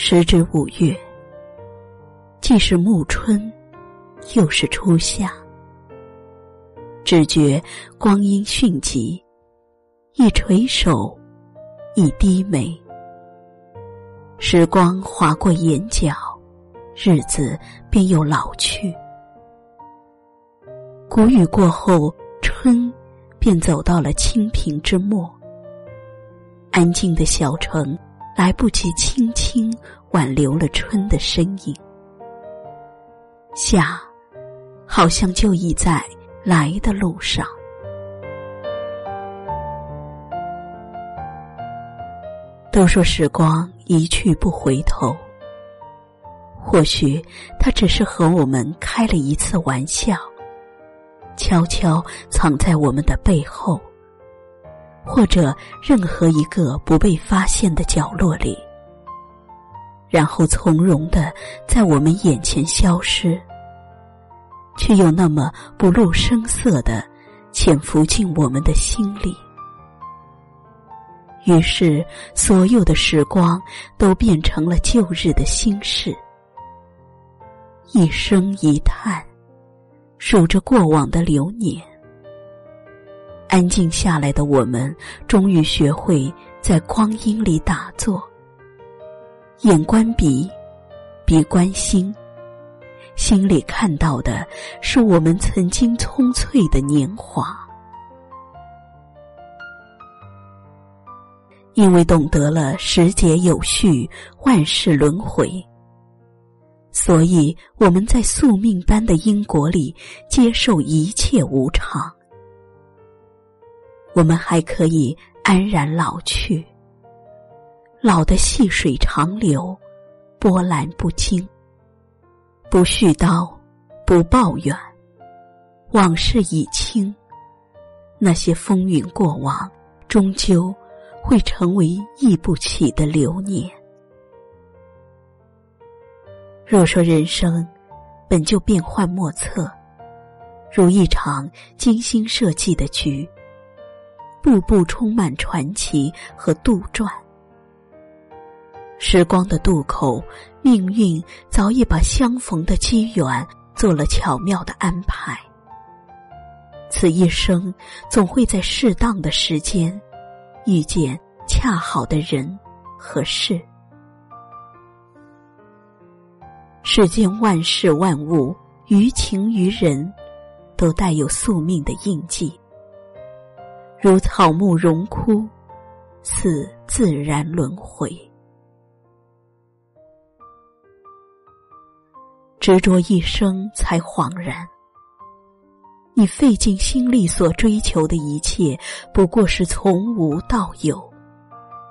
时至五月，既是暮春，又是初夏。只觉光阴迅疾，一垂手，一低眉，时光划过眼角，日子便又老去。谷雨过后，春便走到了清平之末。安静的小城，来不及轻轻挽留了春的身影。夏，好像就已在来的路上。都说时光一去不回头，或许它只是和我们开了一次玩笑，悄悄藏在我们的背后。或者任何一个不被发现的角落里，然后从容的在我们眼前消失，却又那么不露声色的潜伏进我们的心里。于是，所有的时光都变成了旧日的心事，一声一叹，数着过往的流年。安静下来的我们，终于学会在光阴里打坐。眼观鼻，鼻观心，心里看到的是我们曾经葱翠的年华。因为懂得了时节有序，万事轮回，所以我们在宿命般的因果里接受一切无常。我们还可以安然老去，老的细水长流，波澜不惊，不絮叨，不抱怨，往事已清，那些风云过往，终究会成为忆不起的流年。若说人生本就变幻莫测，如一场精心设计的局。步步充满传奇和杜撰。时光的渡口，命运早已把相逢的机缘做了巧妙的安排。此一生，总会在适当的时间，遇见恰好的人和事。世间万事万物，于情于人，都带有宿命的印记。如草木荣枯，似自然轮回。执着一生，才恍然，你费尽心力所追求的一切，不过是从无到有，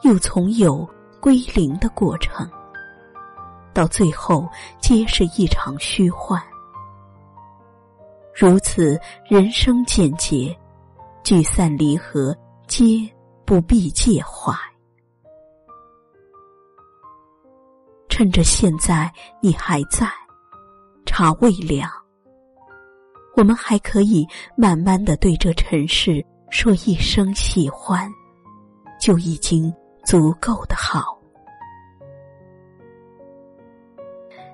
又从有归零的过程。到最后，皆是一场虚幻。如此，人生简洁。聚散离合，皆不必介怀。趁着现在你还在，茶未凉，我们还可以慢慢的对这尘世说一声喜欢，就已经足够的好。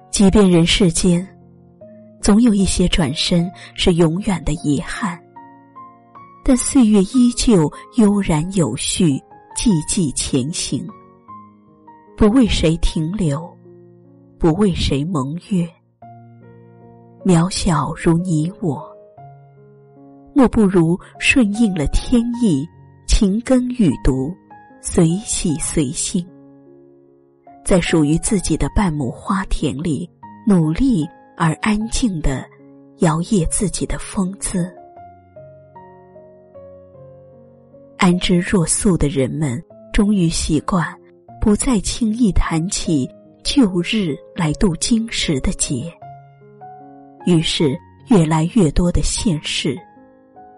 即便人世间，总有一些转身是永远的遗憾。但岁月依旧悠然有序，寂寂前行。不为谁停留，不为谁盟约。渺小如你我，莫不如顺应了天意，情根雨读，随喜随性。在属于自己的半亩花田里，努力而安静的摇曳自己的风姿。安之若素的人们，终于习惯不再轻易谈起旧日来度今时的劫。于是，越来越多的现世，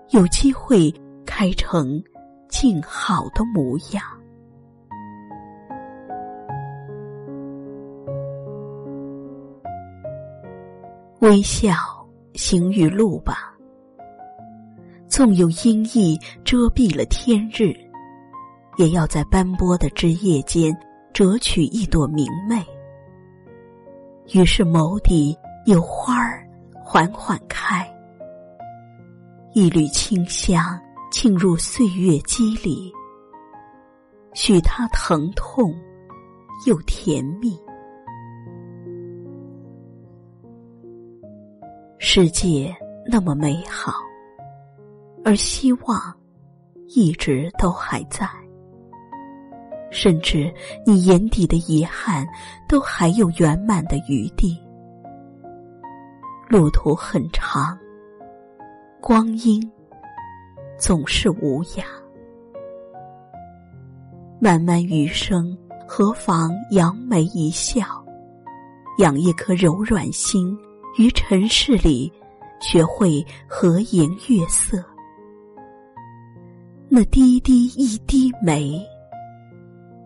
有机会开成静好的模样。微笑行于路吧。纵有阴翳遮蔽了天日，也要在斑驳的枝叶间折取一朵明媚。于是眸底有花儿缓缓开，一缕清香沁入岁月肌里，许它疼痛又甜蜜。世界那么美好，而希望一直都还在。甚至你眼底的遗憾，都还有圆满的余地。路途很长，光阴总是无涯。漫漫余生，何妨扬眉一笑，养一颗柔软心。于尘世里，学会和颜悦色。那滴滴一滴眉，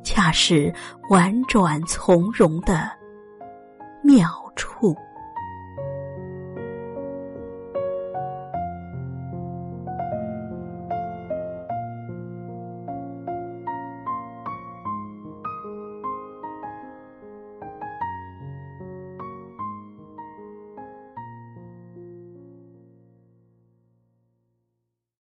恰是婉转从容的妙处